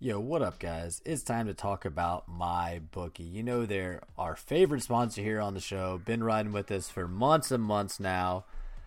Yo, what up, guys? It's time to talk about my bookie. You know they're our favorite sponsor here on the show. Been riding with us for months and months now.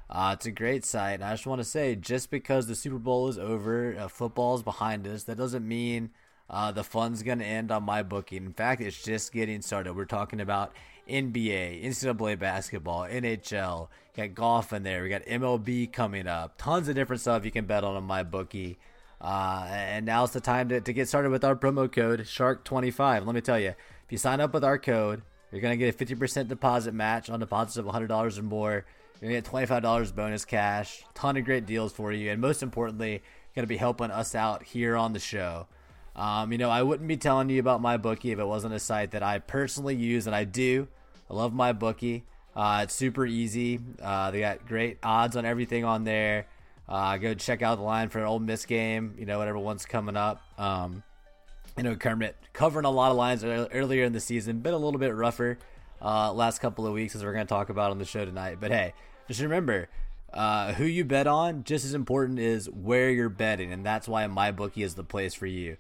Uh, it's a great site, and I just want to say, just because the Super Bowl is over, uh, football is behind us, that doesn't mean uh, the fun's gonna end on MyBookie. In fact, it's just getting started. We're talking about NBA, NCAA basketball, NHL. Got golf in there. We got MLB coming up. Tons of different stuff you can bet on on MyBookie. Uh, and now's the time to, to get started with our promo code Shark25. Let me tell you, if you sign up with our code, you're going to get a 50% deposit match on deposits of $100 or more. You're going to get $25 bonus cash, ton of great deals for you, and most importantly, you're going to be helping us out here on the show. Um, you know, I wouldn't be telling you about MyBookie if it wasn't a site that I personally use, and I do. I love MyBookie. Uh, it's super easy. Uh, they got great odds on everything on there. Uh, go check out the line for an Ole Miss game. You know, whatever one's coming up. Um, you know, Kermit covering a lot of lines earlier in the season, been a little bit rougher uh, last couple of weeks, as we're going to talk about on the show tonight. But hey, just remember, uh, who you bet on, just as important is where you're betting, and that's why MyBookie is the place for you.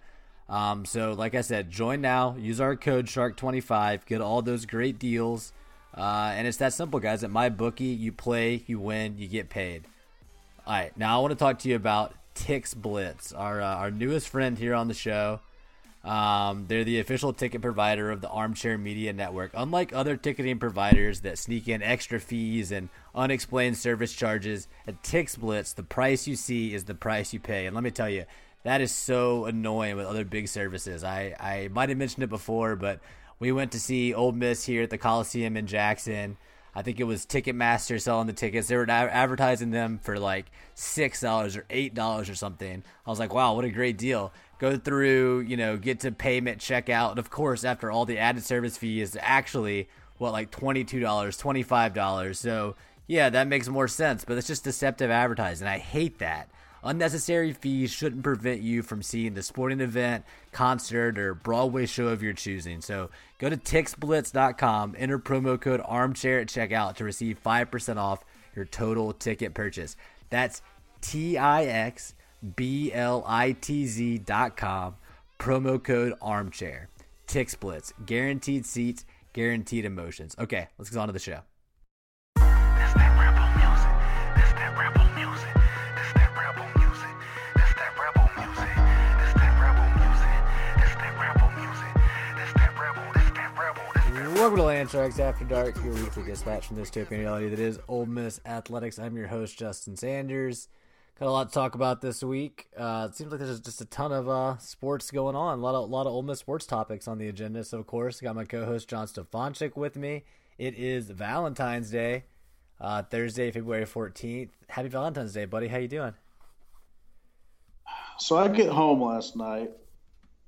Um, so, like I said, join now. Use our code Shark25. Get all those great deals, uh, and it's that simple, guys. At MyBookie, you play, you win, you get paid. All right, now I want to talk to you about TixBlitz, our uh, our newest friend here on the show. Um, they're the official ticket provider of the Armchair Media Network. Unlike other ticketing providers that sneak in extra fees and unexplained service charges, at Tix Blitz, the price you see is the price you pay. And let me tell you, that is so annoying with other big services. I, I might have mentioned it before, but we went to see Ole Miss here at the Coliseum in Jackson. I think it was Ticketmaster selling the tickets. They were advertising them for like six dollars or eight dollars or something. I was like, wow, what a great deal! Go through, you know, get to payment, checkout, and of course, after all the added service fee is actually what like twenty two dollars, twenty five dollars. So yeah, that makes more sense. But it's just deceptive advertising. I hate that. Unnecessary fees shouldn't prevent you from seeing the sporting event, concert, or Broadway show of your choosing. So go to TixBlitz.com, enter promo code armchair at checkout to receive 5% off your total ticket purchase. That's T I X B L I T Z.com, promo code armchair. TixBlitz, guaranteed seats, guaranteed emotions. Okay, let's get on to the show. Welcome to Land Sharks After Dark, your weekly dispatch from this dystopian reality that is Ole Miss Athletics. I'm your host, Justin Sanders. Got a lot to talk about this week. Uh, it seems like there's just a ton of uh, sports going on. A lot of a lot of Ole Miss sports topics on the agenda. So of course, got my co-host John Stefanchik with me. It is Valentine's Day, uh, Thursday, February 14th. Happy Valentine's Day, buddy. How you doing? So I get home last night,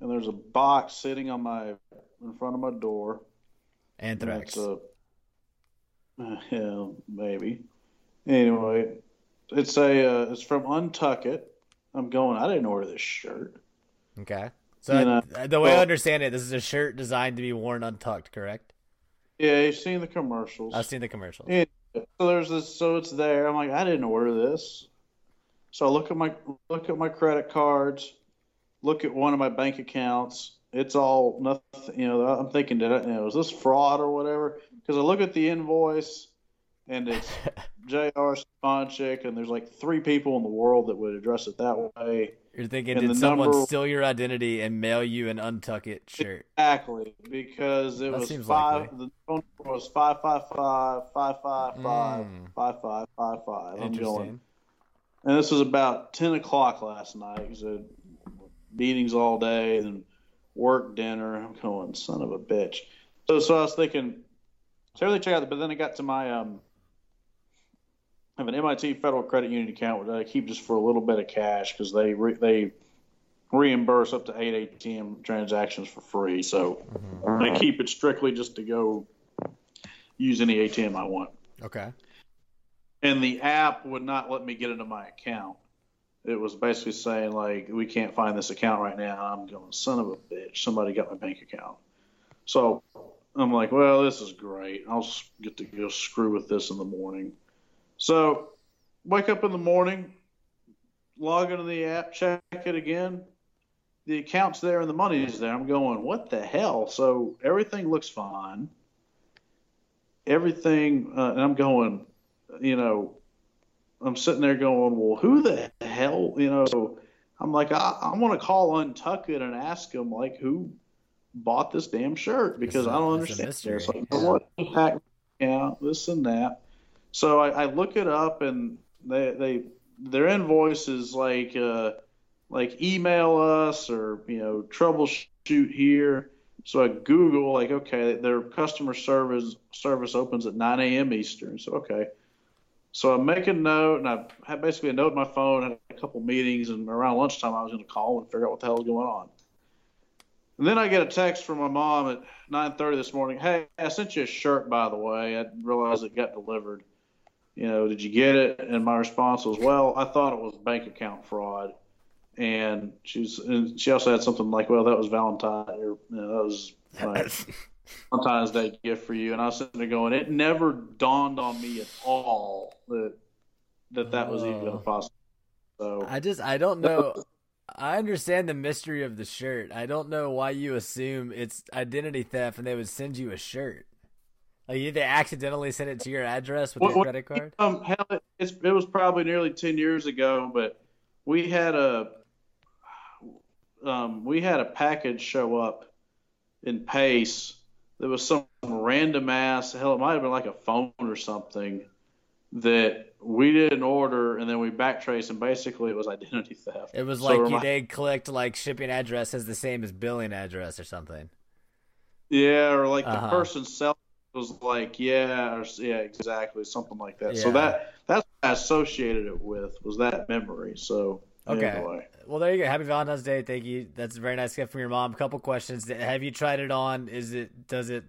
and there's a box sitting on my in front of my door Anthrax. Uh, yeah, maybe. Anyway, it's a uh, it's from Untuck It. I'm going. I didn't order this shirt. Okay. So you know, the way well, I understand it, this is a shirt designed to be worn untucked, correct? Yeah, you've seen the commercials. I've seen the commercials. so there's this. So it's there. I'm like, I didn't order this. So I look at my look at my credit cards, look at one of my bank accounts, it's all nothing. You know, I'm thinking, did I, you know, is this fraud or whatever? Because I look at the invoice, and it's J.R. Sponchick, and there's like three people in the world that would address it that way. You're thinking, and did someone number, steal your identity and mail you an untuck it shirt? Exactly, because it that was five. Likely. The phone number was five five five five five five mm. five five five five. I'm going. And this was about ten o'clock last night. Because meetings all day and work dinner. I'm going, son of a bitch. So, so I was thinking, so everything checked out, but then I got to my, um, I have an MIT Federal Credit Union account that I keep just for a little bit of cash because they, re, they reimburse up to eight ATM transactions for free. So I keep it strictly just to go use any ATM I want. Okay. And the app would not let me get into my account. It was basically saying like, we can't find this account right now. I'm going, son of a bitch, somebody got my bank account. So I'm like, well, this is great. I'll get to go screw with this in the morning. So wake up in the morning, log into the app, check it again. The account's there and the money's there. I'm going, what the hell? So everything looks fine. Everything, uh, and I'm going, you know, I'm sitting there going, well, who the hell, you know? I'm like, I, I want to call Untuckit and ask them like who bought this damn shirt because It's a- I don't it's a understand. mystery. It's like, what impact account, this and that. So I, I look it up and they they their invoice is like uh, like email us or you know troubleshoot here. So I Google like okay their customer service service opens at 9 a.m. Eastern. So okay. So I make a note and I had basically a note in my phone. Had a couple meetings and around lunchtime I was going to call and figure out what the hell was going on. And then I get a text from my mom at 9:30 this morning. Hey, I sent you a shirt by the way. I didn't realize it got delivered. You know, did you get it? And my response was, well, I thought it was bank account fraud. And she's and she also had something like, well, that was Valentine or you know, that was Valentine's Day gift for you. And I was sitting there going, it never dawned on me at all that that that was even Oh. possible. So I just I don't know. I understand the mystery of the shirt. I don't know why you assume it's identity theft and they would send you a shirt. Like you- they accidentally sent it to your address with What- your credit card. Um, hell, it- it's, it was probably nearly ten years ago, but we had a um, we had a package show up in Pace. There was some random ass hell. It might have been like a phone or something that we didn't order, and then we backtraced, and basically it was identity theft. It was So like you, they clicked like shipping address is the same as billing address or something. Yeah, or like the Uh-huh. person selling was like, yeah, or yeah, exactly, something like that. So Yeah. that that's what I associated it with was that memory. So Okay. Well, there you go. Happy Valentine's Day. Thank you. That's a very nice gift from your mom. A couple questions. Have you tried it on? Is it? Does it?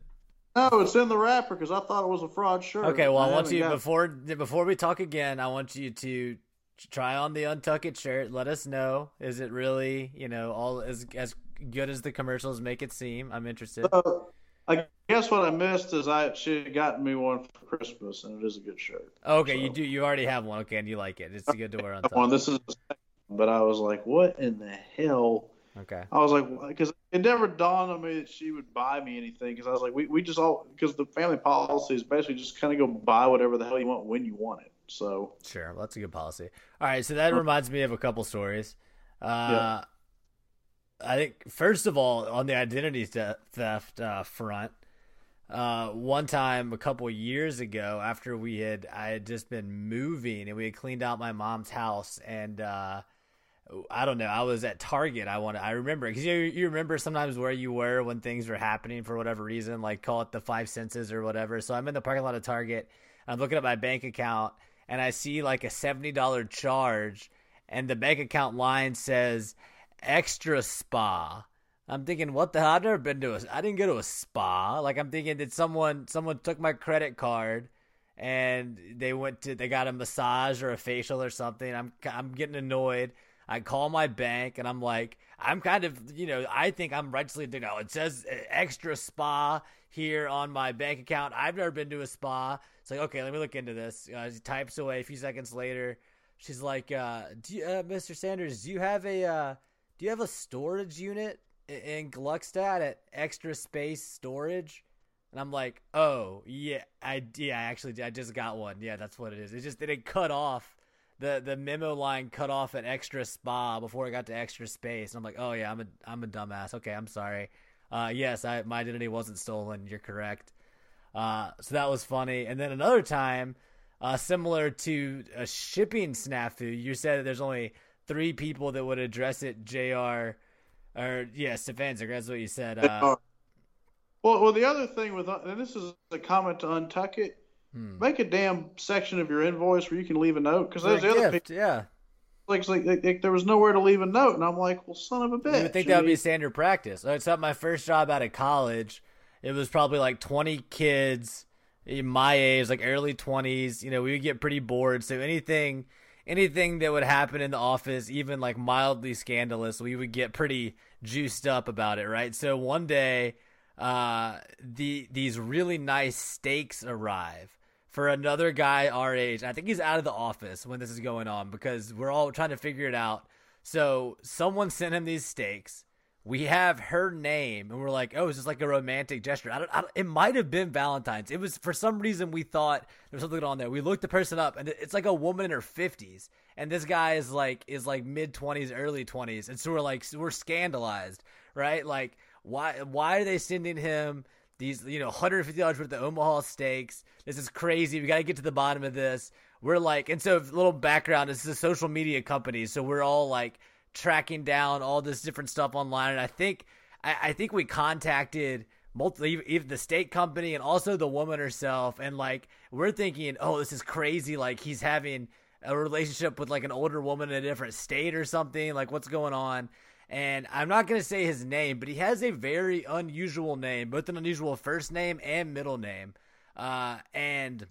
No, it's in the wrapper because I thought it was a fraud shirt. Okay. Well, I, want you got- before before we talk again. I want you to try on the Untuck It shirt. Let us know. Is it really you know all as as good as the commercials make it seem? I'm interested. So, I guess what I missed is I she had gotten me one for Christmas, and it is a good shirt. Okay, you do. You already have one. Okay, and you like it. It's good to wear on One, this is, the second one, but I was like, what in the hell? Okay. I was like, because it never dawned on me that she would buy me anything. Because I was like, we, we just all because the family policy is basically just kind of go buy whatever the hell you want when you want it. So Sure, well, that's a good policy. All right, so that reminds me of a couple stories. Uh, I think first of all, on the identity theft uh, front, uh, one time a couple years ago, after we had I had just been moving and we had cleaned out my mom's house, and uh, I don't know, I was at Target. I want I remember because you you remember sometimes where you were when things were happening for whatever reason, like call it the five senses or whatever. So I'm in the parking lot of Target. I'm looking at my bank account and I see like a seventy dollar charge, and the bank account line says extra spa. I'm thinking, what the hell? I've never been to a. I didn't go to a spa. Like I'm thinking, did someone someone took my credit card and they went to they got a massage or a facial or something? I'm I'm getting annoyed. I call my bank and I'm like, I'm kind of, you know, I think I'm rightfully, you know, it says uh, extra spa here on my bank account. I've never been to a spa. It's like, okay, let me look into this. Uh, she types away a few seconds later. She's like, uh, do you, uh, Mr. Sanders, do you have a, uh, do you have a storage unit in Gluckstadt at Extra Space Storage? And I'm like, oh yeah, I yeah, actually, I just got one. Yeah, that's what it is. It just didn't cut off the the memo line cut off at extra spa before it got to extra space. And I'm like, oh yeah, I'm a I'm a dumbass. Okay, I'm sorry. Uh, yes, I my identity wasn't stolen. You're correct. Uh, so that was funny. And then another time, uh, similar to a shipping snafu, you said that there's only three people that would address it. Jr. Or yeah, Stefanchik. That's what you said. Uh, well, well, the other thing with and this is a comment to untuck it. Hmm. Make a damn section of your invoice where you can leave a note because there's other gift, people. yeah. like, like, like, there was nowhere to leave a note, and I'm like, well, son of a bitch. You would think that would be standard practice. It's not my first job out of college. It was probably like 20 kids in my age, like early 20s. You know, we would get pretty bored. So anything, anything that would happen in the office, even like mildly scandalous, we would get pretty juiced up about it, right? So one day, uh, the these really nice steaks arrive for another guy our age. I think he's out of the office when this is going on because we're all trying to figure it out. So someone sent him these steaks. We have her name, and we're like, "Oh, is this like a romantic gesture?" I don't, I don't, it might have been Valentine's. It was for some reason we thought there was something on there. We looked the person up, and it's like a woman in her fifties, and this guy is like is like mid twenties, early twenties, and so we're like we're scandalized, right? Like, why why are they sending him these you know 150 dollars worth of Omaha steaks. This is crazy. We got to get to the bottom of this. We're like, and so little background. This is a social media company, so we're all like tracking down all this different stuff online. And I think I, I think we contacted multiple even the state company and also the woman herself, and like we're thinking, oh, this is crazy. Like he's having a relationship with like an older woman in a different state or something. Like what's going on? And I'm not going to say his name, but he has a very unusual name, both an unusual first name and middle name. Uh, and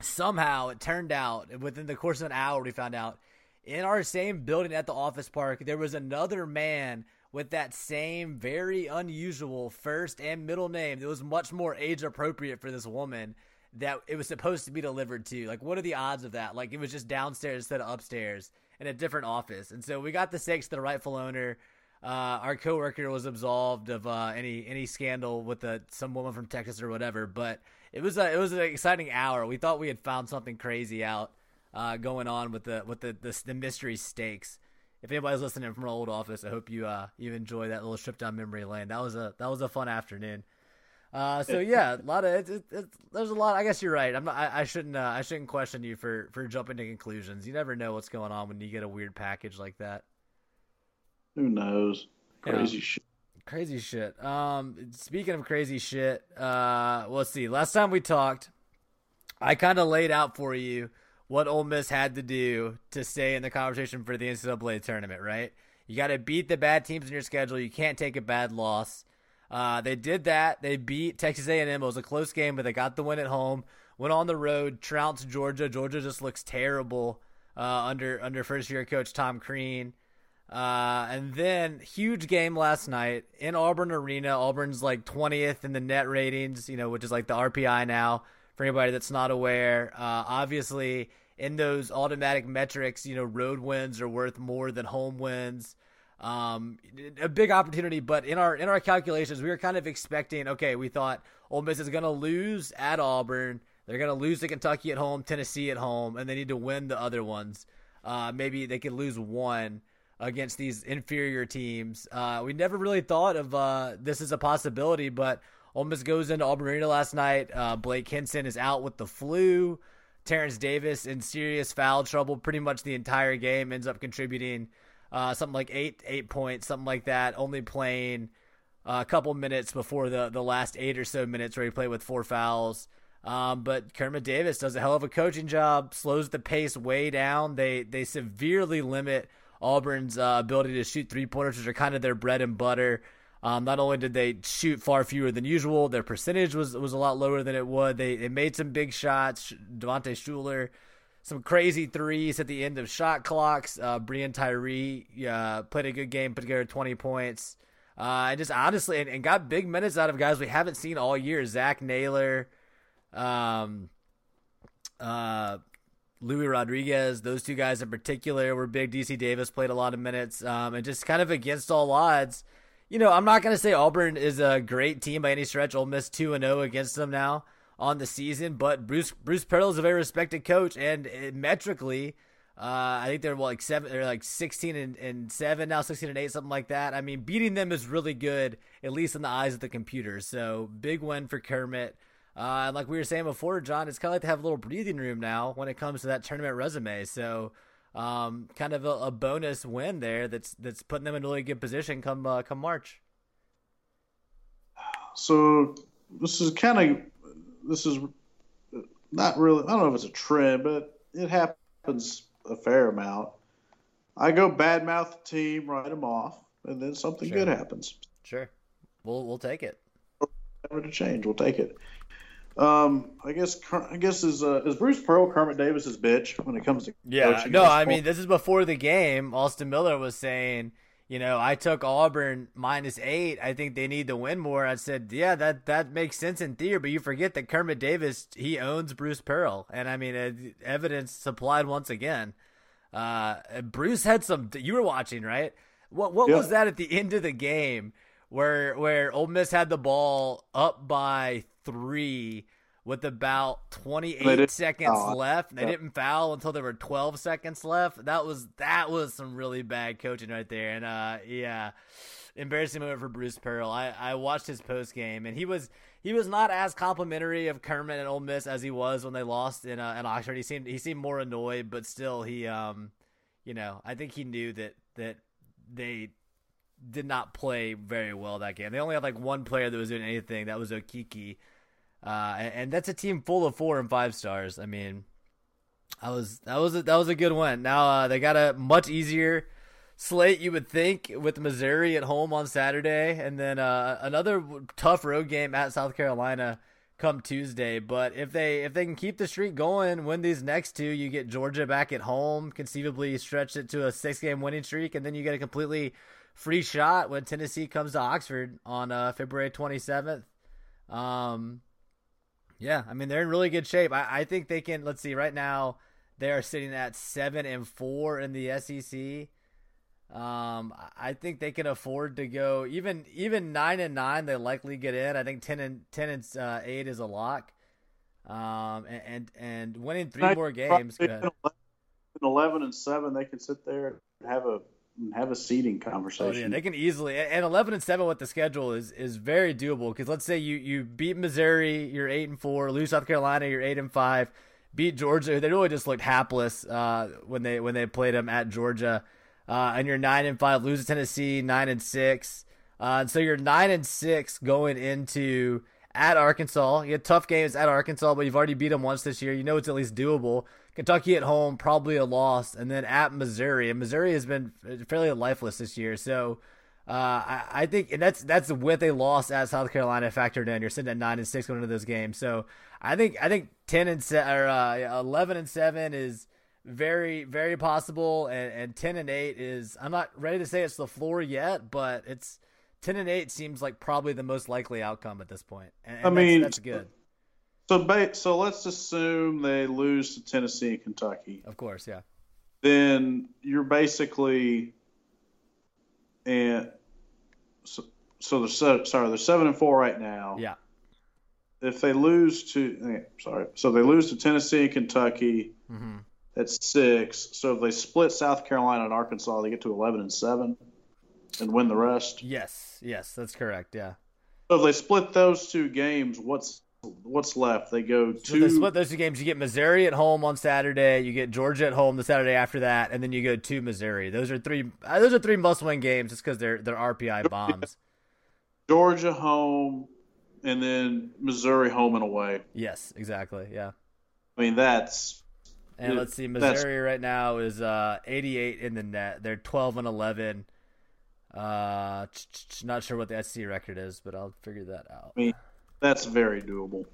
somehow it turned out within the course of an hour, we found out in our same building at the office park, there was another man with that same very unusual first and middle name that was much more age appropriate for this woman that it was supposed to be delivered to. Like, what are the odds of that? Like, it was just downstairs instead of upstairs in a different office. And so we got the stakes to the rightful owner. Uh, our coworker was absolved of uh, any any scandal with the, some woman from Texas or whatever. But it was a, it was an exciting hour. We thought we had found something crazy out uh, going on with the with the, the, the mystery stakes. If anybody's listening from our old office, I hope you uh, you enjoy that little trip down memory lane. That was a that was a fun afternoon. Uh, so yeah, a lot of it's, it's, it's, there's a lot. I guess you're right. I'm not. I, I shouldn't. Uh, I shouldn't question you for for jumping to conclusions. You never know what's going on when you get a weird package like that. Who knows? Crazy yeah. shit. Crazy shit. Um, speaking of crazy shit, uh, let's see. Last time we talked, I kind of laid out for you what Ole Miss had to do to stay in the conversation for the NCAA tournament. Right? You got to beat the bad teams in your schedule. You can't take a bad loss. Uh, they did that. They beat Texas A&M. It was a close game, but they got the win at home. Went on the road, trounced Georgia. Georgia just looks terrible uh, under under first year coach Tom Crean. Uh, and then huge game last night in Auburn Arena. Auburn's like 20th in the net ratings, you know, which is like the RPI now for anybody that's not aware. Uh, obviously, in those automatic metrics, you know, road wins are worth more than home wins. Um, a big opportunity, but in our in our calculations, we were kind of expecting. Okay, we thought Ole Miss is going to lose at Auburn. They're going to lose to Kentucky at home, Tennessee at home, and they need to win the other ones. Uh, maybe they could lose one against these inferior teams. Uh, we never really thought of uh, this as a possibility, but Ole Miss goes into Auburn Arena last night. Uh, Blake Hinson is out with the flu. Terence Davis in serious foul trouble pretty much the entire game, ends up contributing uh, something like eight eight points, something like that. Only playing uh, a couple minutes before the the last eight or so minutes where he played with four fouls. Um, but Kermit Davis does a hell of a coaching job, slows the pace way down. They they severely limit Auburn's uh, ability to shoot three pointers, which are kind of their bread and butter. Um, not only did they shoot far fewer than usual, their percentage was was a lot lower than it would. They they made some big shots. Devontae Shuler some crazy threes at the end of shot clocks. Uh, Breein Tyree uh, played a good game, put together 20 points. Uh, and just honestly, and, and, got big minutes out of guys we haven't seen all year. Zach Naylor, um, uh, Louis Rodriguez, those two guys in particular were big. DC Davis played a lot of minutes, um, and just kind of against all odds. You know, I'm not going to say Auburn is a great team by any stretch. Ole Miss 2 and 0 against them now on the season, but Bruce Bruce Pearl is a very respected coach, and uh, metrically, uh, I think they're like seven, they're like sixteen and, and seven now, sixteen and eight, something like that. I mean, beating them is really good, at least in the eyes of the computer. So big win for Kermit. Uh, and like we were saying before, John, it's kind of like to have a little breathing room now when it comes to that tournament resume. So, um, kind of a, a bonus win there that's that's putting them in a really good position come uh, come March. So this is kind of this is not really. I don't know if it's a trend, but it happens a fair amount. I go badmouth the team, write them off, and then something Sure. good happens. Sure. We'll we'll take it. Never to change. We'll take it. Um, I guess I guess is uh, is Bruce Pearl Kermit Davis's bitch when it comes to Yeah, no, I mean this is before the game. Austin Miller was saying, you know, I took Auburn minus eight. I think they need to win more. I said, yeah, that that makes sense in theory, but you forget that Kermit Davis he owns Bruce Pearl, and I mean evidence supplied once again. Uh, Bruce had some. You were watching, right? What what Yeah. was that at the end of the game where where Ole Miss had the ball up by three with about 28 seconds foul. left. They Yeah. didn't foul until there were 12 seconds left. That was that was some really bad coaching right there. And uh, yeah, embarrassing moment for Bruce Pearl. I, I watched his post game, and he was he was not as complimentary of Kermit and Ole Miss as he was when they lost in uh, in Oxford. He seemed he seemed more annoyed, but still he um, you know, I think he knew that that they did not play very well that game. They only had like one player that was doing anything. That was Okeke. Uh, and, and that's a team full of four and five stars. I mean, I was that was a, that was a good one. Now uh, they got a much easier slate, you would think, with Missouri at home on Saturday, and then uh, another tough road game at South Carolina come Tuesday. But if they if they can keep the streak going, win these next two, you get Georgia back at home, conceivably stretch it to a six game winning streak, and then you get a completely free shot when Tennessee comes to Oxford on uh, February twenty seventh. Um, yeah, I mean they're in really good shape. I, I think they can. Let's see. Right now, they are sitting at seven and four in the SEC. Um, I- think they can afford to go even even nine and nine. They likely get in. I think ten and ten and uh, eight is a lock. Um, and and, and winning three more games. Go ahead. Eleven and seven, they can sit there and have a have a seating Oh, conversation. yeah, they can easily and eleven and seven with the schedule is is very doable because let's say you you beat Missouri, you're eight and four, lose South Carolina, you're eight and five, beat Georgia, they really just looked hapless uh, when they when they played them at Georgia, uh, and you're nine and five, lose to Tennessee, nine and six, uh, and so you're nine and six going into at Arkansas. You had tough games at Arkansas, but you've already beat them once this year. You know it's at least doable. Kentucky at home, probably a loss, and then at Missouri. And Missouri has been fairly lifeless this year, so uh, I, I think, and that's that's with a loss at South Carolina factored in. You're sitting at nine and six going into those games, so I think I think ten and se- or uh, eleven and seven is very very possible, and, and ten and eight is I'm not ready to say it's the floor yet, but it's ten and eight seems like probably the most likely outcome at this point. And, and I mean, that's, that's good, So, ba- so let's assume they lose to Tennessee and Kentucky. of course, yeah. Then you're basically, and so, so they're se- sorry, they're seven and four right now. Yeah. If they lose to, eh, sorry, so they lose to Tennessee and Kentucky. mm-hmm. That's six. So if they split South Carolina and Arkansas, they get to eleven and seven, and win the rest. Yes, yes, that's correct. Yeah. So if they split those two games, what's what's left? They go So they two. split those two games. You get Missouri at home on Saturday. You get Georgia at home the Saturday after that, and then you go to Missouri. Those are three. Uh, those are three must-win games, just because they're they're RPI bombs. Georgia home, and then Missouri home and away. yes, exactly. Yeah. I mean, that's And let's see, Missouri right now is uh 88 in the net. They're 12 and 11. Uh, not sure what the SC record is, but I'll figure that out. I mean, that's very doable.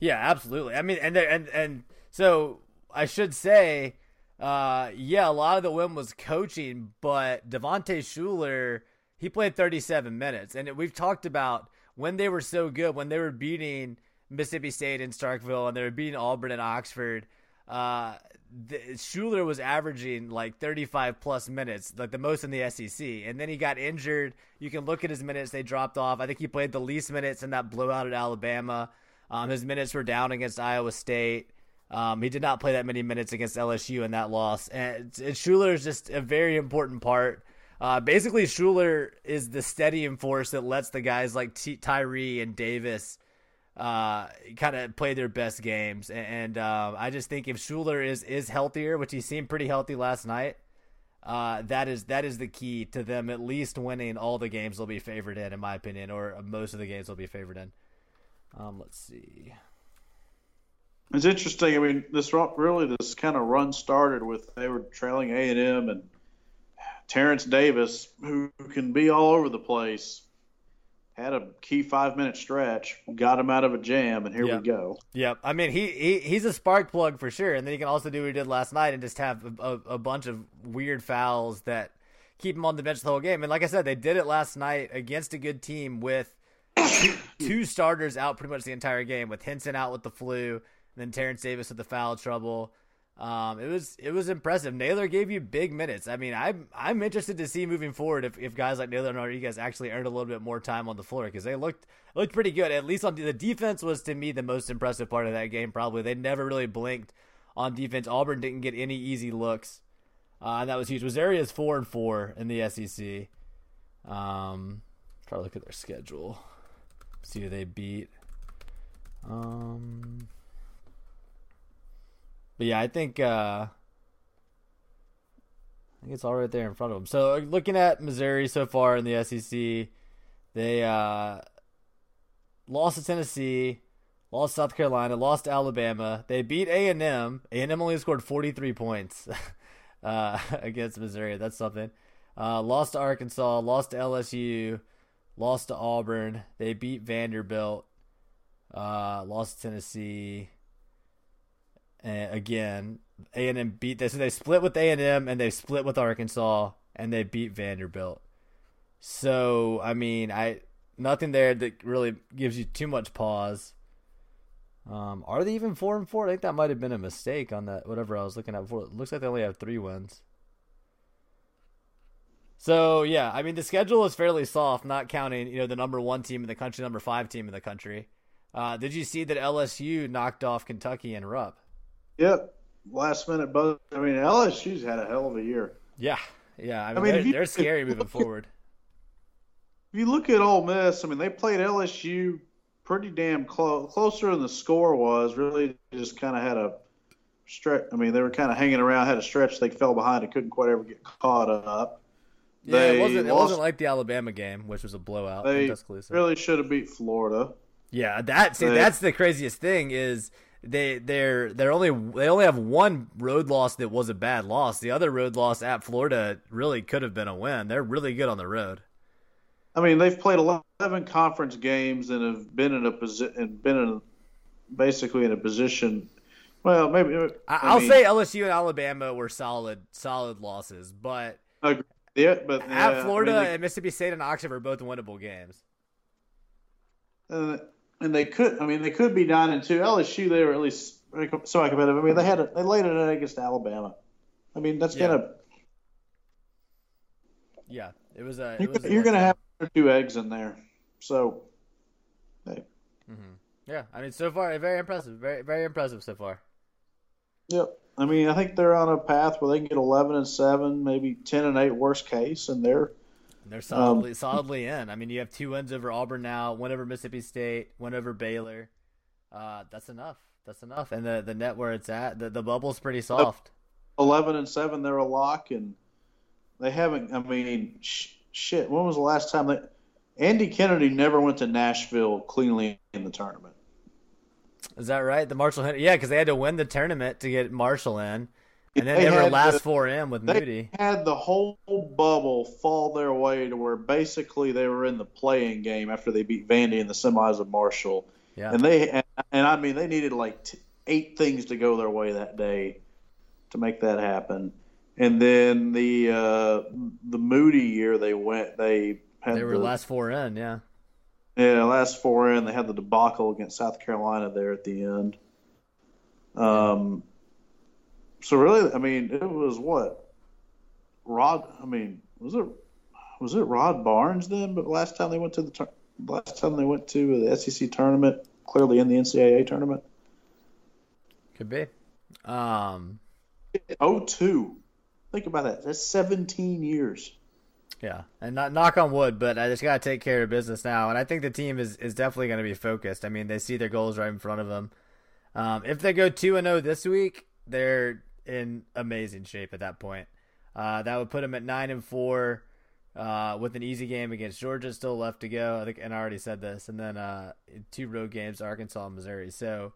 Yeah, absolutely. I mean, and and and so I should say, uh, yeah, a lot of the win was coaching, but Devontae Shuler he played 37 minutes, and we've talked about when they were so good, when they were beating Mississippi State and Starkville, and they were beating Auburn and Oxford. Uh, Shuler was averaging like 35 plus minutes, like the most in the SEC. And then he got injured. You can look at his minutes; they dropped off. I think he played the least minutes in that blowout at Alabama. Um, his minutes were down against Iowa State. Um, he did not play that many minutes against LSU in that loss. And, and Shuler is just a very important part. Uh, basically, Shuler is the steadying force that lets the guys like T- Tyree and Davis uh, kind of play their best games. And, and um, I just think if Shuler is is healthier, which he seemed pretty healthy last night, uh, that is that is the key to them at least winning all the games they'll be favored in, in my opinion, or most of the games they'll be favored in. Um, let's see. It's interesting. I mean, this really this kind of run started with they were trailing A and M, and Terence Davis, who can be all over the place, had a key five minute stretch, got him out of a jam, and here Yep. we go. Yep. I mean, he, he he's a spark plug for sure, and then he can also do what he did last night and just have a, a, a bunch of weird fouls that keep him on the bench the whole game. And like I said, they did it last night against a good team with two, two starters out pretty much the entire game, with Hinson out with the flu, and then Terence Davis with the foul trouble. Um, it was it was impressive. Naylor gave you big minutes. I mean, I'm I'm interested to see moving forward if, if guys like Naylor and Rodriguez actually earned a little bit more time on the floor because they looked looked pretty good. At least on the, the defense was to me the most impressive part of that game. Probably they never really blinked on defense. Auburn didn't get any easy looks, uh, and that was huge. Rosario is four and four in the SEC. Um, try to look at their schedule, see who they beat. Um. But yeah, I think uh, I think it's all right there in front of them. So looking at Missouri so far in the SEC, they uh, lost to Tennessee, lost South Carolina, lost to Alabama. They beat A and M. A and M only scored forty three points uh, against Missouri. That's something. Uh, lost to Arkansas, lost to LSU, lost to Auburn. They beat Vanderbilt, uh, lost to Tennessee. And again, A and M beat this. So they split with A and M, and they split with Arkansas, and they beat Vanderbilt. So I mean, I nothing there that really gives you too much pause. Um, are they even four and four? I think that might have been a mistake on that. Whatever I was looking at before. It looks like they only have three wins. So yeah, I mean the schedule is fairly soft, not counting you know the number one team in the country, number five team in the country. Uh, did you see that LSU knocked off Kentucky and Rupp? Yep, last minute buzz. I mean, LSU's had a hell of a year. Yeah, yeah. I mean, mean, they're, you- they're scary moving at- forward. If you look at Ole Miss, I mean, they played LSU pretty damn close, closer than the score was. Really, just kind of had a stretch. I mean, they were kind of hanging around, had a stretch. They fell behind and couldn't quite ever get caught up. Yeah, They it wasn't. It wasn't like the Alabama game, which was a blowout. They really should have beat Florida. Yeah, that see, They- that's the craziest thing is they they're they're only they only have one road loss that was a bad loss. The other road loss at Florida really could have been a win. They're really good on the road. I mean, they've played 11 conference games and have been in a position and been in basically in a position. Well, maybe I, I I'll mean, say LSU and Alabama were solid solid losses, but. Yeah, but yeah, at Florida I mean, and Mississippi State and Oxford were both winnable games. they, and, they could. I mean, they could be nine and two. LSU, they were at least so competitive. I mean, they had a, they laid it in against Alabama. I mean, that's Yeah. gonna Yeah, it was a. It you're, was a you're gonna have two eggs in there. So, hey, mm-hmm. Yeah, I mean, so far very impressive. Very very impressive so far. yep. I mean, I think they're on a path where they can get 11 and seven, maybe 10 and eight, worst case, and they're They're Um, solidly solidly in. I mean, you have two wins over Auburn now, one over Mississippi State, one over Baylor. Uh, that's enough. That's enough. And the the net where it's at, the the bubble's pretty soft. 11 and 7 they're a lock and they haven't i mean sh- shit when was the last time that andy kennedy never went to nashville cleanly in the tournament Is that right? The Marshall, yeah, because they had to win the tournament to get Marshall in, and then They they were had last the- four in with they Moody. had the whole bubble fall their way to where basically they were in the playing game after they beat vandy in the semis of marshall Yeah, and they and, and i mean they needed like t- eight things to go their way that day to make that happen and then the uh the moody year they went they had they were the, last four in. Yeah, Yeah, last four in, they had the debacle against South Carolina there at the end. Um, so really, I mean, it was what Rod. I mean, was it was it Rod Barnes then? But last time they went to the tur- last time they went to the SEC tournament, clearly in the NCAA tournament, could be. Um, oh two. Think about that. That's seventeen years. Yeah, and not knock on wood, but I just gotta take care of business now, and I think the team is is definitely going to be focused. I mean, they see their goals right in front of them. Um, if they go two and zero this week, they're in amazing shape at that point. Uh, that would put him at nine and four, uh, with an easy game against Georgia still left to go. I think, and I already said this, and then uh, two road games, Arkansas and Missouri. So,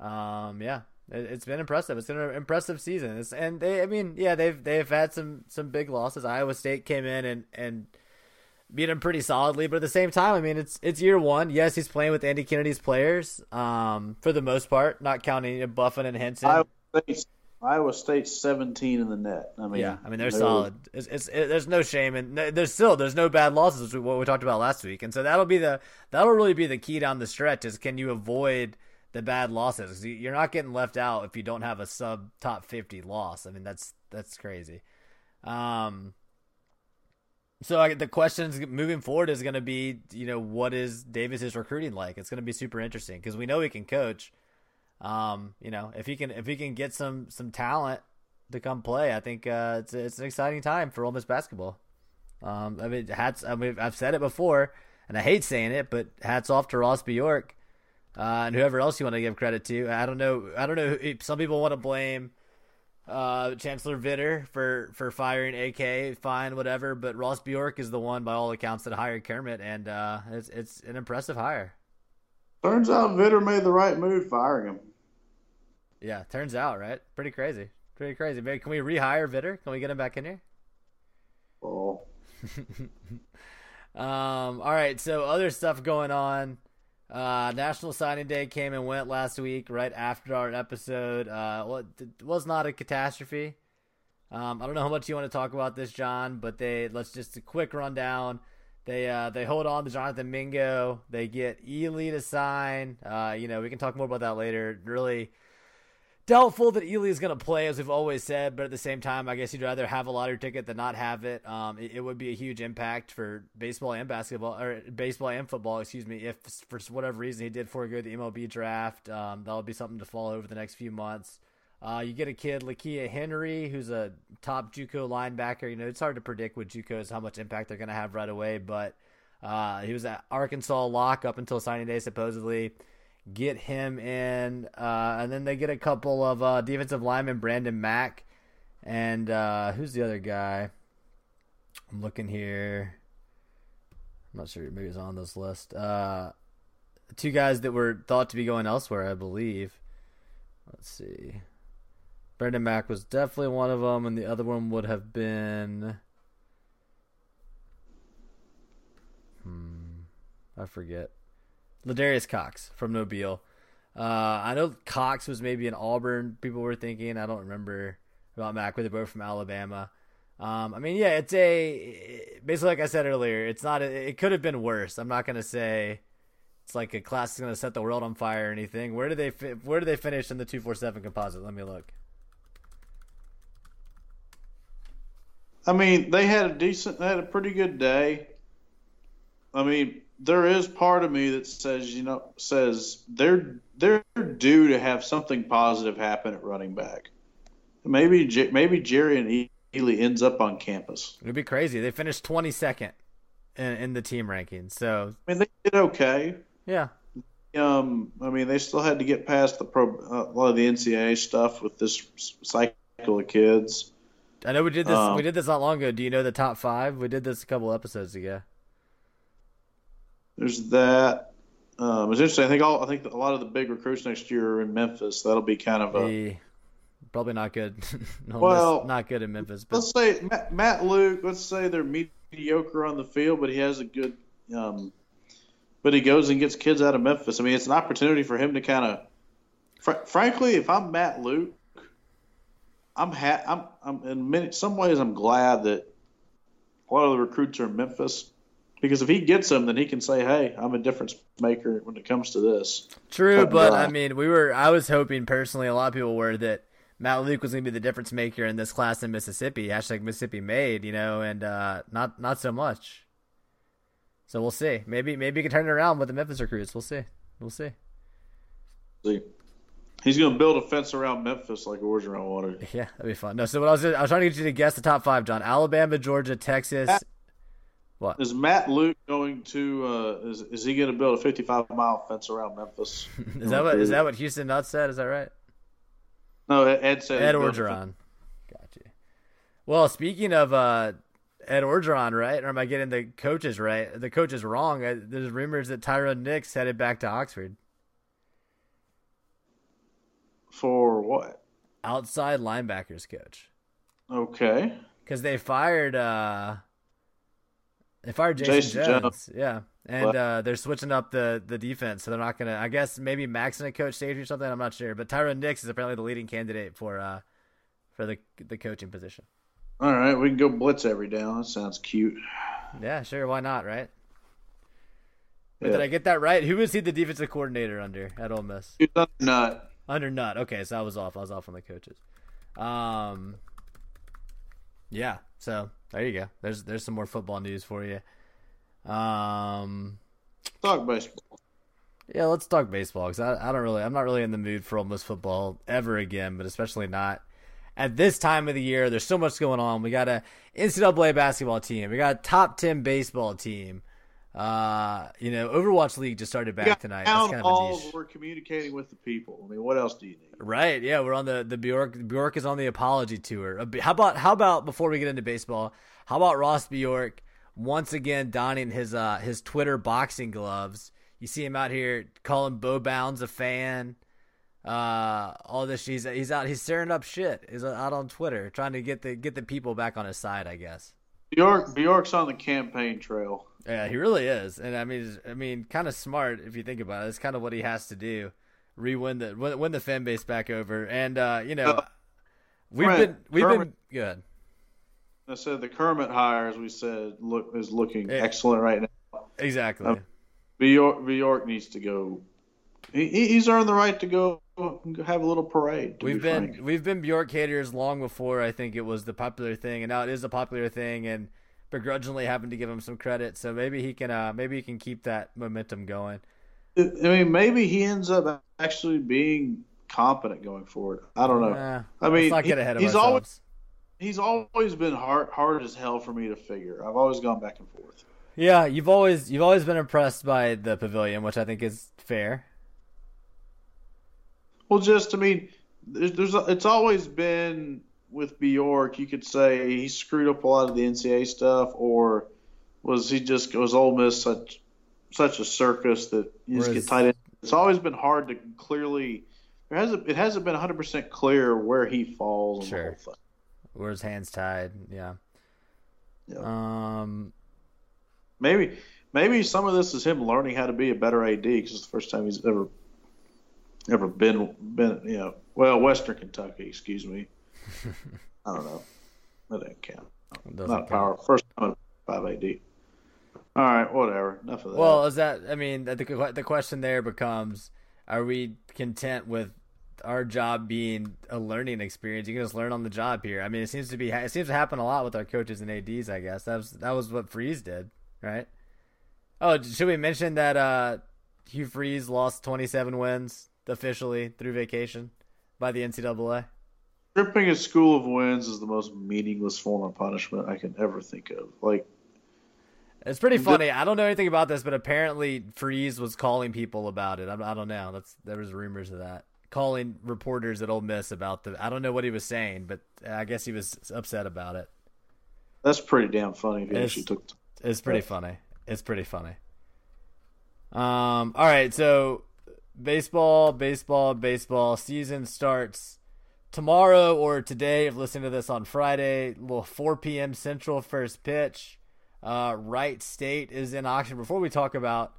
um, yeah, it, has been impressive. It's been an impressive season. It's, and they, I mean, yeah, they've they've had some some big losses. Iowa State came in and and beat him pretty solidly, but at the same time, I mean, it's it's year one. Yes, he's playing with Andy Kennedy's players, um, for the most part, not counting Buffen and Hinson. Iowa State, Iowa State seventeen in the net. I mean, yeah, I mean they're, they're solid. It's, it's it, there's no shame and there's still there's no bad losses, what we talked about last week, and so that'll be the that'll really be the key down the stretch is can you avoid the bad losses. You're not getting left out if you don't have a sub top 50 loss. I mean, that's that's crazy. Um, so I, the questions moving forward is going to be, you know, what is Davis's recruiting like? It's going to be super interesting because we know he can coach. Um, you know, if he can if he can get some some talent to come play, I think uh, it's it's an exciting time for Ole Miss basketball. Um, I mean, hats. I mean, I've said it before, and I hate saying it, but hats off to Ross Bjork uh, and whoever else you want to give credit to. I don't know. I don't know. Some people want to blame uh, Chancellor Vitter for for firing AK. Fine, whatever. But Ross Bjork is the one, by all accounts, that hired Kermit, and uh, it's it's an impressive hire. Turns out Vitter made the right move firing him. Yeah, turns out right. Pretty crazy. Pretty crazy. Maybe, can we rehire Vitter? Can we get him back in here? Oh. um. All right. So other stuff going on. Uh, National Signing Day came and went last week, right after our episode. Uh, well, it was not a catastrophe. Um, I don't know how much you want to talk about this, John, but they let's just a quick rundown. They uh, they hold on to Jonathan Mingo. They get Ealy to sign. Uh, you know, we can talk more about that later. Really doubtful that Ealy is going to play, as we've always said. But at the same time, I guess you'd rather have a lottery ticket than not have it. Um, it, it, would be a huge impact for baseball and basketball, or baseball and football, excuse me. If for whatever reason he did forego the MLB draft, um, that'll be something to follow over the next few months. Uh, you get a kid, Lakia Henry, who's a top JUCO linebacker. You know, it's hard to predict with JUCOs how much impact they're going to have right away, but uh, he was at Arkansas lock up until signing day, supposedly get him in. Uh, and then they get a couple of uh, defensive linemen, Brandon Mack, and uh, who's the other guy? I'm looking here. I'm not sure. Maybe it's on this list. Uh, two guys that were thought to be going elsewhere, I believe. Let's see. Brandon Mack was definitely one of them, and the other one would have been. Hmm, I forget. Ladarius Cox from Mobile. Uh, I know Cox was maybe in Auburn. People were thinking. I don't remember about Mack, but they're both from Alabama. Um, I mean, yeah, it's a basically like I said earlier. It's not. A, it could have been worse. I'm not gonna say it's like a class is gonna set the world on fire or anything. Where do they Where do they finish in the two four seven composite? Let me look. I mean, they had a decent, they had a pretty good day. I mean, there is part of me that says, you know, says they're they're due to have something positive happen at running back. Maybe maybe Jerry and Ely ends up on campus. It'd be crazy. They finished twenty second in, in the team rankings. So I mean, they did okay. Yeah. Um, I mean, they still had to get past the pro, uh, a lot of the NCAA stuff with this cycle of kids. I know we did this. Um, we did this not long ago. Do you know the top five? We did this a couple episodes ago there's that. Um, it's interesting. I think all I think a lot of the big recruits next year are in Memphis. That'll be kind of a probably not good. no, well, not good in Memphis. But. Let's say Matt, Matt, Luke. Let's say they're mediocre on the field, but he has a good. Um, but he goes and gets kids out of Memphis. I mean, it's an opportunity for him to kind of. Fr- frankly, if I'm Matt Luke, I'm ha- I'm I'm in many some ways I'm glad that a lot of the recruits are in Memphis because if he gets them, then he can say, "Hey, I'm a difference maker when it comes to this." True, but, but uh, I mean, we were. I was hoping personally, a lot of people were that Matt Luke was going to be the difference maker in this class in Mississippi. Hashtag Mississippi made, you know, and uh, not not so much. So we'll see. Maybe maybe he can turn it around with the Memphis recruits. We'll see. We'll see. See. He's going to build a fence around Memphis like oars around water. Yeah, that'd be fun. No, so what I was I was trying to get you to guess the top five, John. Alabama, Georgia, Texas, what is Matt Luke going to? Uh, is is he going to build a 55 mile fence around Memphis? is that what is that what Houston Nutt said? Is that right? No, Ed said Ed Orgeron. Gotcha. Well, speaking of uh, Ed Orgeron, right? Or am I getting the coaches right? The coach is wrong. There's rumors that Tyrone Nix headed back to Oxford. For what? Outside linebackers coach. Okay. Because they fired uh they fired Jason, Jason Jones. Jones. Yeah. And uh, they're switching up the, the defense, so they're not gonna. I guess maybe Max gonna coach safety or something. I'm not sure, but Tyrone Nix is apparently the leading candidate for uh, for the the coaching position. All right, we can go blitz every down. That sounds cute. Yeah, sure. Why not? Right? But Yeah. did I get that right? Who was he the defensive coordinator under at Ole Miss? He's under Nutt. Under Nutt. Okay, so I was off. I was off on the coaches. Um, yeah. So there you go. There's there's some more football news for you. Um, Talk baseball. yeah, let's talk baseball because I, I don't really I'm not really in the mood for almost football ever again, but especially not at this time of the year. There's so much going on. We got a NCAA basketball team. We got a top ten baseball team. Uh, you know, Overwatch League just started back tonight. That's kind of a halls, niche. we're communicating with the people. I mean, what else do you need? Right. Yeah, we're on the the Bjork. Bjork is on the apology tour. Uh, How about how about before we get into baseball? How about Ross Bjork once again donning his uh his Twitter boxing gloves? You see him out here calling Bo Bounds a fan. Uh, all this he's he's out he's stirring up shit. He's out on Twitter trying to get the get the people back on his side. I guess. Bjork, Bjork's on the campaign trail. Yeah, he really is, and I mean, I mean, kind of smart if you think about it. It's kind of what he has to do, re-win the win, win the fan base back over, and uh, you know, Uh, we've been we've Kermit- been good. I said the Kermit hire, as we said, look is looking Yeah. excellent right now. Exactly. Um, Bjork, Bjork needs to go. He, he- he's earned the right to go have a little parade. We've be been frank. we've been Bjork haters long before I think it was the popular thing, and now it is a popular thing, and begrudgingly having to give him some credit. So maybe he can uh maybe he can keep that momentum going. I mean, maybe he ends up actually being competent going forward. I don't know. Eh, I mean, let's not get he- he's ourselves. always he's always been hard hard as hell for me to figure. I've always gone back and forth. Yeah, you've always you've always been impressed by the pavilion, which I think is fair. Well, just I mean, there's, there's it's always been with Bjork. You could say he screwed up a lot of the NCAA stuff, or was he just was Ole Miss such such a circus that you just Whereas- get tied in? It's always been hard to clearly. There hasn't it hasn't been 100 percent clear where he falls. Sure. The whole thing. Where his hands tied, yeah. Yeah. Um, Maybe maybe some of this is him learning how to be a better AD because it's the first time he's ever ever been been you know well Western Kentucky excuse me I don't know that doesn't count doesn't not count. power first time five AD all right whatever enough of that Well, is that? I mean, the the question there becomes: Are we content with our job being a learning experience? You can just learn on the job here. I mean, it seems to be it seems to happen a lot with our coaches and ads. I guess that was that was what Freeze did, right? Oh, should we mention that uh, Hugh Freeze lost twenty seven wins officially through vacation by the NCAA? Stripping a school of wins is the most meaningless form of punishment I can ever think of like It's pretty funny. I don't know anything about this, but apparently Freeze was calling people about it. I, I don't know. That's there was rumors of that. Calling reporters at Ole Miss about the. I don't know what he was saying, but I guess he was upset about it. that's pretty damn funny It's- took the It's pretty funny. It's pretty funny. Um. All right. So, baseball, baseball, baseball season starts tomorrow or today. If listening to this on Friday, little 4 p.m. Central first pitch. Uh, Wright State is in auction. Before we talk about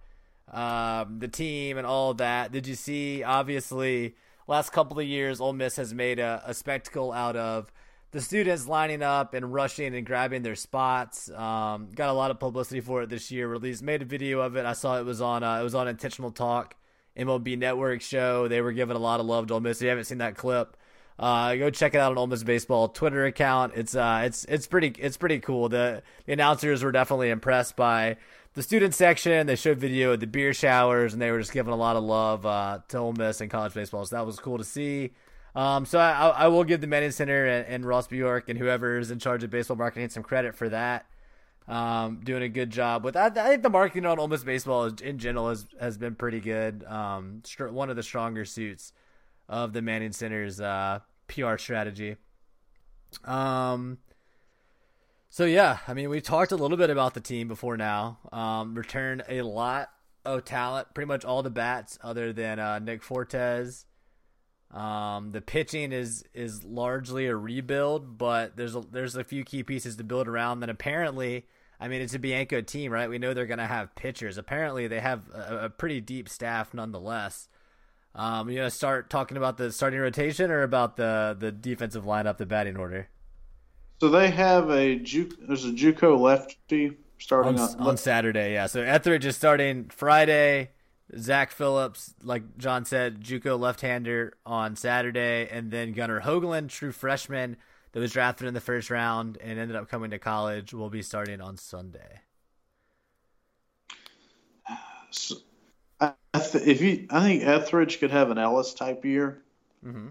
um, the team and all that, did you see? Obviously, last couple of years, Ole Miss has made a, a spectacle out of the students lining up and rushing and grabbing their spots. Um, got a lot of publicity for it this year. Released, made a video of it. I saw it was on. Uh, it was on Intentional Talk, MLB Network show. They were giving a lot of love to Ole Miss. If you haven't seen that clip, uh, go check it out on Ole Miss Baseball Twitter account. It's uh, it's it's pretty it's pretty cool. The, the announcers were definitely impressed by the student section. They showed video of the beer showers, and they were just giving a lot of love uh, to Ole Miss and college baseball. So that was cool to see. Um, so I, I will give the Manning Center and, and Ross Bjork and whoever is in charge of baseball marketing some credit for that. Um, doing a good job with. I, I think the marketing on Ole Miss baseball is, in general has has been pretty good. Um, one of the stronger suits of the Manning Center's uh, PR strategy. Um. So yeah, I mean, we talked a little bit about the team before now. Um, return a lot of talent, pretty much all the bats other than uh, Nick Fortes. Um, the pitching is is largely a rebuild, but there's a, there's a few key pieces to build around. That apparently, I mean, it's a Bianco team, right? We know they're going to have pitchers. Apparently, they have a, a pretty deep staff, nonetheless. Um, you gonna start talking about the starting rotation or about the the defensive lineup, the batting order? So they have a Ju- there's a JUCO lefty starting on, on, on Saturday. Yeah, so Etheridge is starting Friday. Zach Phillips, like John said, JUCO left-hander on Saturday, and then Gunnar Hoglund, true freshman that was drafted in the first round and ended up coming to college, will be starting on Sunday. So, th- if you, I think Etheridge could have an Ellis type year. Mm-hmm.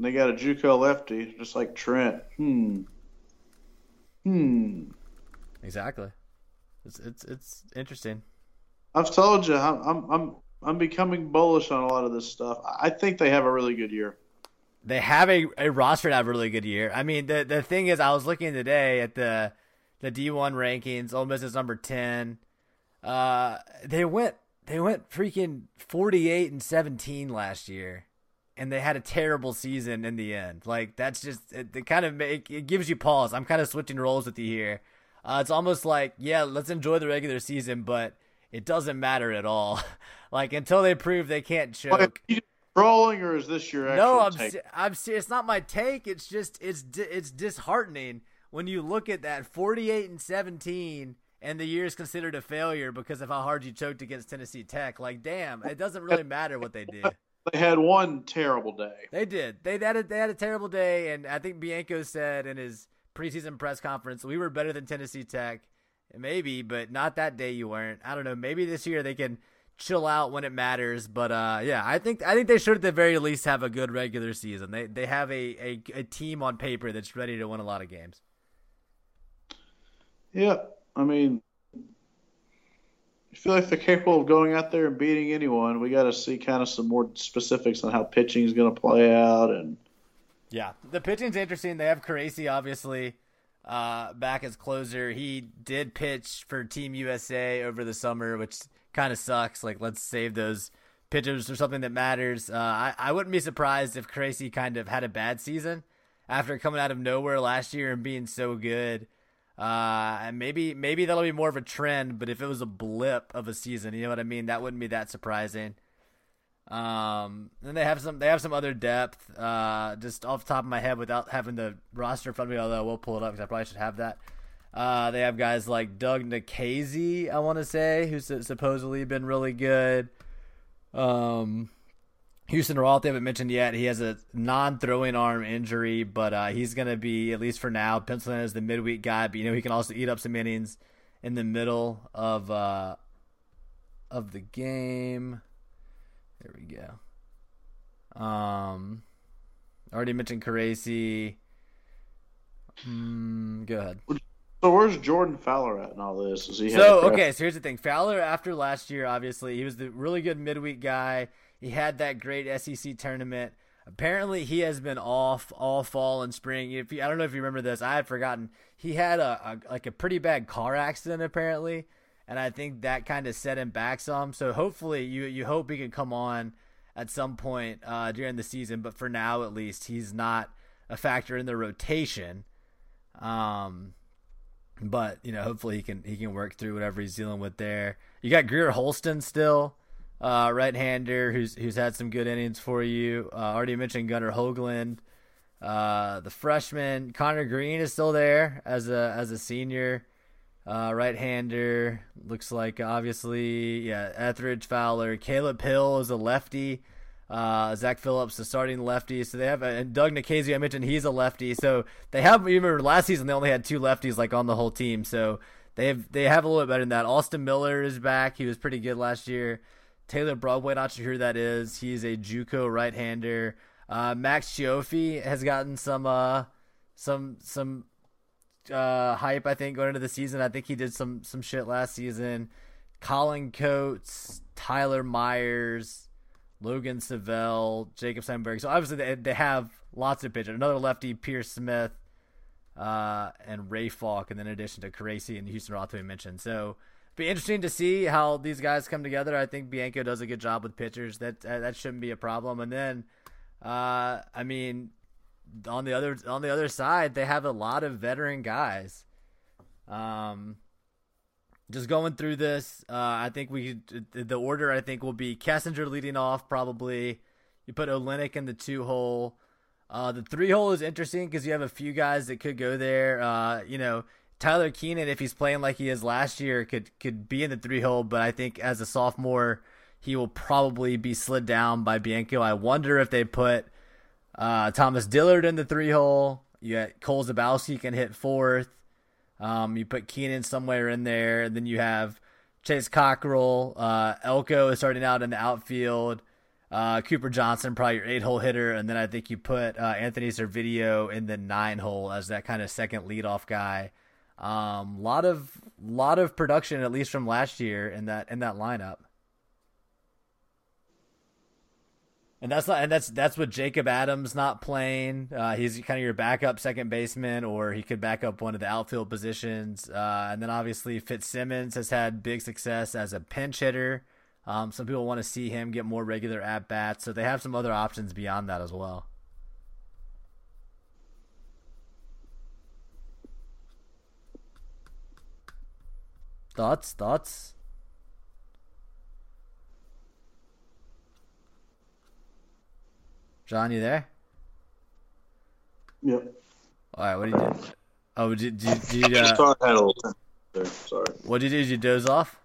They got a JUCO lefty, just like Trent. Hmm. Hmm. Exactly. It's it's it's interesting. I've told you, I'm I'm I'm I'm becoming bullish on a lot of this stuff. I think they have a really good year. They have a, a roster to have a really good year. I mean, the the thing is, I was looking today at the the D one rankings. Ole Miss is number ten. Uh, they went they went freaking forty eight and seventeen last year, and they had a terrible season in the end. Like that's just it, it kind of make it gives you pause. I'm kind of switching roles with you here. Uh, it's almost like yeah, let's enjoy the regular season, but it doesn't matter at all. like until they prove they can't choke. Wait, trolling or is this your no? I'm take? I'm it's not my take. It's just it's it's disheartening when you look at that 48 and 17 and the year is considered a failure because of how hard you choked against Tennessee Tech. Like, damn, it doesn't really matter what they did. They had one terrible day. They did. They had a, they had a terrible day, and I think Bianco said in his preseason press conference, "We were better than Tennessee Tech." Maybe, but not that day you weren't. I don't know. Maybe this year they can chill out when it matters. But uh, yeah, I think I think they should at the very least have a good regular season. They they have a, a, a team on paper that's ready to win a lot of games. Yeah, I mean, I feel like they're capable of going out there and beating anyone. We got to see kind of some more specifics on how pitching is going to play out and. Yeah, the pitching's interesting. They have Caracci, obviously, uh, back as closer. He did pitch for Team USA over the summer, which kind of sucks. Like, let's save those pitchers for something that matters. Uh, I, I wouldn't be surprised if Caracci kind of had a bad season after coming out of nowhere last year and being so good. Uh, and maybe maybe that'll be more of a trend, but if it was a blip of a season, you know what I mean, that wouldn't be that surprising. Um, and they have some they have some other depth. Uh, just off the top of my head, without having the roster in front of me, although we'll pull it up because I probably should have that. Uh, they have guys like Doug Nikhazy, I want to say, who's supposedly been really good. Um, Houston Roth, they haven't mentioned yet. He has a non-throwing arm injury, but uh, he's going to be at least for now penciled in as the midweek guy. But you know he can also eat up some innings in the middle of uh, of the game. There we go. Um, already mentioned Caracci. Mm, go ahead. So where's Jordan Fowler at in all this? Is he so okay? So here's the thing. Fowler, after last year, obviously he was the really good midweek guy. He had that great SEC tournament. Apparently, he has been off all fall and spring. If you, I don't know if you remember this, I had forgotten. He had a, a like a pretty bad car accident apparently, and I think that kind of set him back some. So hopefully, you you hope he can come on at some point uh, during the season. But for now, at least, he's not a factor in the rotation. Um, but you know, hopefully he can he can work through whatever he's dealing with there. You got Greer Holston still uh, right-hander who's who's had some good innings for you. Uh, already mentioned Gunnar Hoglund, uh, the freshman Connor Green is still there as a as a senior. Uh, right-hander looks like obviously yeah Etheridge Fowler, Caleb Hill is a lefty. Uh, Zach Phillips, the starting lefty. So they have, and Doug Nikhazy, I mentioned he's a lefty. So they have, remember last season they only had two lefties like on the whole team. So they have, they have a little bit better than that. Austin Miller is back. He was pretty good last year. Taylor Broadway, not sure who that is. He's a JUCO right-hander. Uh, Max Cioffi has gotten some uh, some some uh, hype. I think going into the season. I think he did some some shit last season. Colin Coates, Tyler Myers, Logan Savell, Jacob Steinberg. So obviously they, they have lots of pitchers. Another lefty, Pierce Smith, uh, and Ray Falk, and then in addition to Caracci and Houston Roth we mentioned. So be interesting to see how these guys come together. I think Bianco does a good job with pitchers. That that shouldn't be a problem. And then Uh, I mean, on the other on the other side, they have a lot of veteran guys. Um, just going through this, uh, I think we the order I think will be Kessinger leading off probably. You put Olenek in the two hole. Uh, the three hole is interesting because you have a few guys that could go there. Uh, you know, Tyler Keenan, if he's playing like he is last year, could could be in the three hole, but I think as a sophomore, he will probably be slid down by Bianco. I wonder if they put uh, Thomas Dillard in the three hole. You got Cole Zabowski can hit fourth. Um, you put Keenan somewhere in there, and then you have Chase Cockrell. Uh, Elko is starting out in the outfield. Uh, Cooper Johnson, probably your eight hole hitter, and then I think you put uh, Anthony Servideo in the nine hole as that kind of second leadoff guy. Um, lot of lot of production, at least from last year, in that in that lineup. And that's not, and that's that's with Jacob Adams not playing. Uh, he's kind of your backup second baseman, or he could back up one of the outfield positions. Uh, and then obviously Fitzsimmons has had big success as a pinch hitter. Um, some people want to see him get more regular at bats, so they have some other options beyond that as well. Thoughts? Thoughts? John, you there? Yep. All right. What did you do? Oh, did, did, did you? Uh, Sorry, I had a little there. Sorry. what did you do? Did you doze off?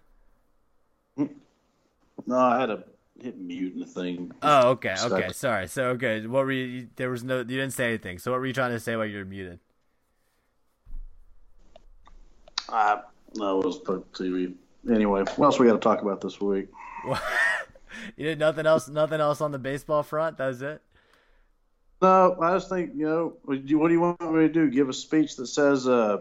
No, I had to hit mute in the thing. Oh, okay, Stuck. okay. Sorry. So, okay, what were you? There was no. You didn't say anything. So, what were you trying to say while you were muted? I no, it was put TV. Anyway, what else we got to talk about this week? you did nothing else. Nothing else on the baseball front. That's it. No, I just think you know. What do you, what do you want me to do? Give a speech that says uh,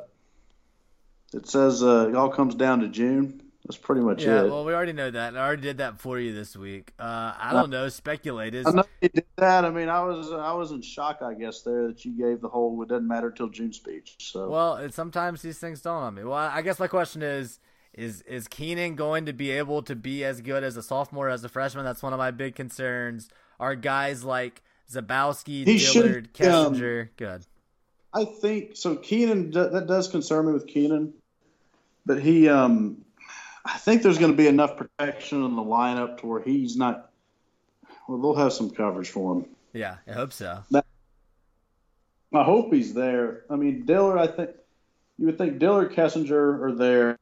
it says uh, it all comes down to June. That's pretty much Yeah. it. Well, we already know that. and I already did that for you this week. Uh, I don't know. Speculate is. I know you did that. I mean, I was I was in shock, I guess, there that you gave the whole "it doesn't matter till June" speech. So Well, sometimes these things don't on me. Well, I guess my question is: is is Keenan going to be able to be as good as a sophomore as a freshman? That's one of my big concerns. Are guys like Zabowski, He should, Dillard, um, Kessinger good? I think so. Keenan that does concern me with Keenan, but he um, I think there's going to be enough protection in the lineup to where he's not. Well, they'll have some coverage for him. Yeah, I hope so. I hope he's there. I mean, Dillard, I think you would think Dillard, Kessinger are there.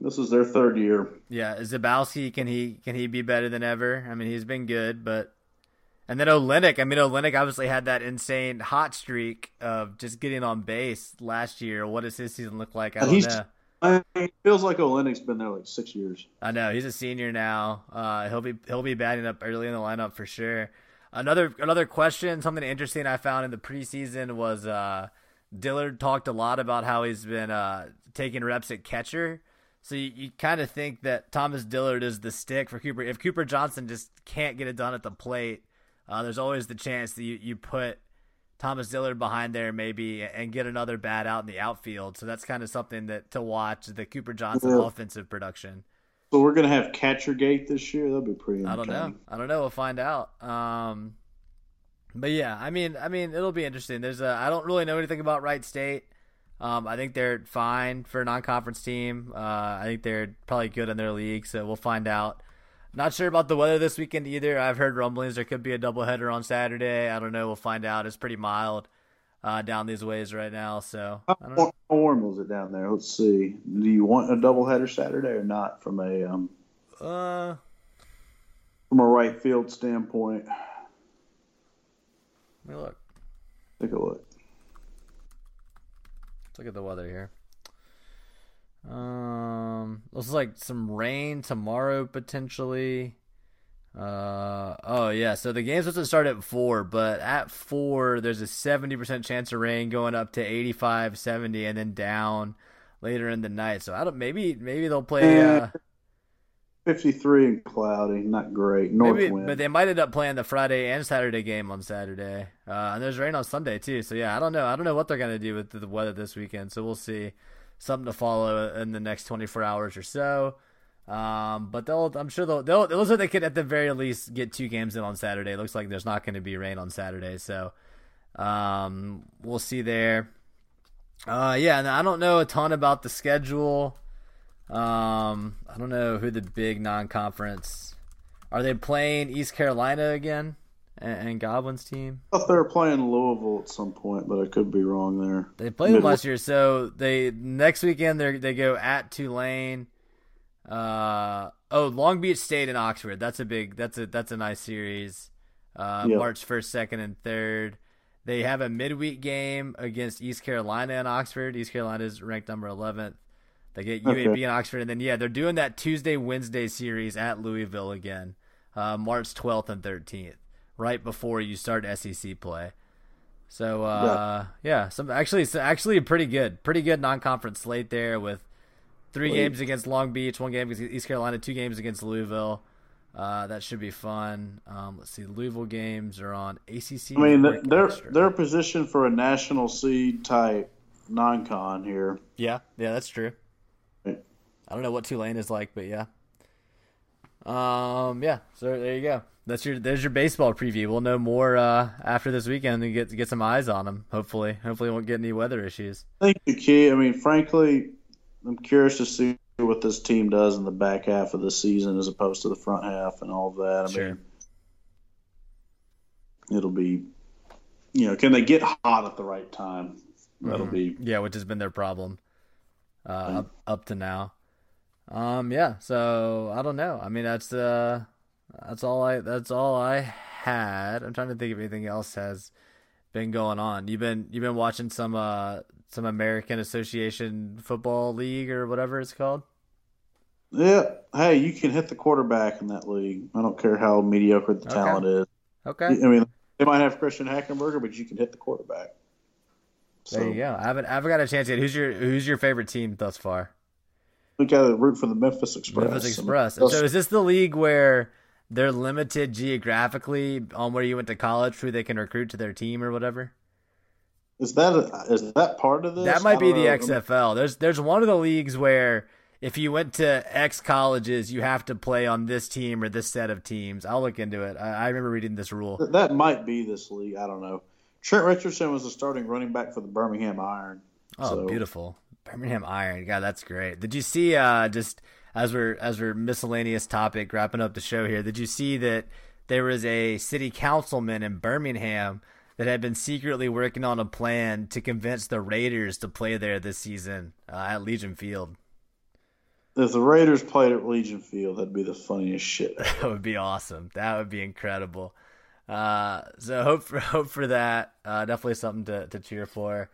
This is their third year. Yeah, Zabowski can he can he be better than ever? I mean, he's been good, but and then Olenek. I mean, Olenek obviously had that insane hot streak of just getting on base last year. What does his season look like? I don't He's- know. Feels like Olenek's been there like six years. I know he's a senior now. Uh, he'll be he'll be batting up early in the lineup for sure. Another another question, something interesting I found in the preseason was uh, Dillard talked a lot about how he's been uh, taking reps at catcher. So you, you kind of think that Thomas Dillard is the stick for Cooper. If Cooper Johnson just can't get it done at the plate, uh, there's always the chance that you, you put Thomas Dillard behind there maybe and get another bat out in the outfield. So that's kind of something that to watch the Cooper Johnson Yeah. offensive production. So we're gonna have catcher gate this year. That'll be pretty. I don't know. I don't know. We'll find out. Um, but yeah, I mean, I mean, it'll be interesting. There's a. I don't really know anything about Wright State. Um, I think they're fine for a non-conference team. Uh, I think they're probably good in their league, so we'll find out. Not sure about the weather this weekend either. I've heard rumblings there could be a doubleheader on Saturday. I don't know. We'll find out. It's pretty mild uh, down these ways right now, so How warm was it down there? Let's see. Do you want a doubleheader Saturday or not? From a um, Uh, from a right field standpoint, let me look. take a look. Let's look at the weather here. Um, looks like some rain tomorrow potentially. Uh oh yeah, so the game's supposed to start at four, but at four there's a seventy percent chance of rain going up to 85, 70, and then down later in the night. So I don't maybe maybe they'll play uh Fifty-three and cloudy, not great. North maybe wind. but they might end up playing the Friday and Saturday game on Saturday. Uh and there's rain on Sunday too. So yeah, I don't know. I don't know what they're gonna do with the weather this weekend. So we'll see. Something to follow in the next 24 hours or so. Um, but they'll, I'm sure they'll, they'll, it looks like they could at the very least get two games in on Saturday. It looks like there's not going to be rain on Saturday, so um, we'll see there. Uh, yeah, and I don't know a ton about the schedule. Um, I don't know who the big non-conference are. They playing East Carolina again and, and Godwin's team. I thought they were playing Louisville at some point, but I could be wrong there. They played them last year, so they next weekend they they go at Tulane. Uh oh, Long Beach State and Oxford. That's a big. That's a that's a nice series. Uh, Yep. March first, second, and third. They have a midweek game against East Carolina and Oxford. East Carolina is ranked number eleventh. They get UAB Okay. and Oxford, and then yeah, they're doing that Tuesday Wednesday series at Louisville again, uh, March twelfth and thirteenth, right before you start SEC play. So uh, yeah, some actually so actually pretty good, pretty good non-conference slate there with three games against Long Beach, one game against East Carolina, two games against Louisville. Uh, that should be fun. Um, let's see, Louisville games are on ACC. I mean, they're Extra. they're positioned for a national seed type non-con here. yeah, yeah, that's true. Right. I don't know what Tulane is like, but yeah. Um, yeah. So there you go. That's your there's your baseball preview. We'll know more uh, after this weekend and get get some eyes on them. Hopefully, hopefully, we won't get any weather issues. I think the key. I mean, frankly, I'm curious to see what this team does in the back half of the season as opposed to the front half and all of that. I Sure. mean, it'll be, you know, can they get hot at the right time? That'll be Yeah, which has been their problem uh, up, up to now. Um, yeah. So I don't know. I mean, that's uh, that's all I that's all I had. I'm trying to think if anything else has been going on. You've been you've been watching some uh some American Association Football League or whatever it's called. yeah. Hey, you can hit the quarterback in that league. I don't care how mediocre the Okay. talent is. Okay. I mean, they might have Christian Hackenberger, but you can hit the quarterback. So There you go. I haven't I haven't got a chance yet. Who's your Who's your favorite team thus far? we got to root for the Memphis Express. Memphis Express. So is this the league where they're limited geographically on where you went to college, who they can recruit to their team or whatever? Is that a, is that part of this? That might be the know. XFL. There's there's one of the leagues where if you went to X colleges, you have to play on this team or this set of teams. I'll look into it. I, I remember reading this rule. That might be this league. I don't know. Trent Richardson was the starting running back for the Birmingham Iron. Oh, So- beautiful. Birmingham Iron. God, that's great. Did you see uh just as we're as we're miscellaneous topic wrapping up the show here, did you see that there was a city councilman in Birmingham that had been secretly working on a plan to convince the Raiders to play there this season uh, at Legion Field? If the Raiders played at Legion Field, that'd be the funniest shit. That would be awesome. That would be incredible. Uh, so hope for hope for that. Uh, definitely something to, to cheer for.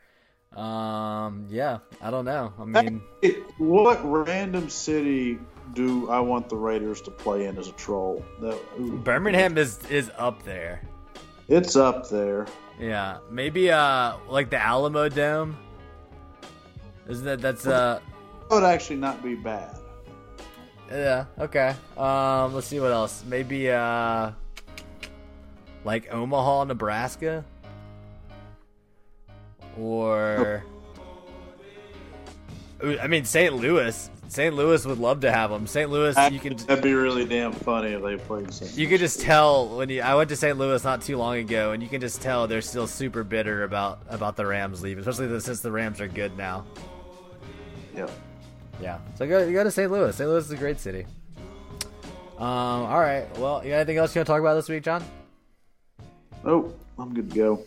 Um, yeah, I don't know. I mean, It- what random city do I want the Raiders to play in as a troll? That, ooh. Birmingham is is up there. It's up there. Yeah, maybe uh like the Alamo Dome. Isn't that that's uh That would actually not be bad. yeah okay. Um, let's see what else. Maybe uh like Omaha, Nebraska, or Ooh, I mean St. Louis. St. Louis would love to have them. St. Louis, you can That'd be really damn funny if they played. St. you could just tell when you I went to St. Louis not too long ago, and you can just tell they're still super bitter about about the Rams leaving, especially the, since the Rams are good now. Yeah. Yeah. So go, you go to St. Louis. St. Louis is a great city. Um. All right. Well, you got anything else you want to talk about this week, John? Oh, I'm good to go.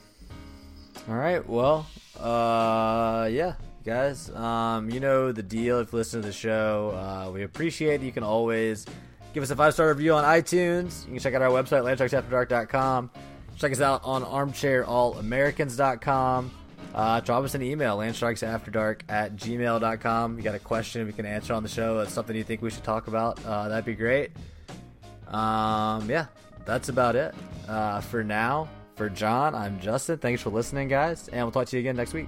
All right. Well. Uh. Yeah. Guys. Um. You know the deal. If you listen to the show, uh, we appreciate. it. You can always give us a five star review on iTunes. You can check out our website, landsharksafterdark.com. Check us out on armchairallamericans.com. Uh, drop us an email, landsharksafterdark at gmail.com. You got a question we can answer on the show. That's something you think we should talk about. Uh, that'd be great. Um, yeah, that's about it. Uh, for now, for John, I'm Justin. Thanks for listening, guys, and we'll talk to you again next week.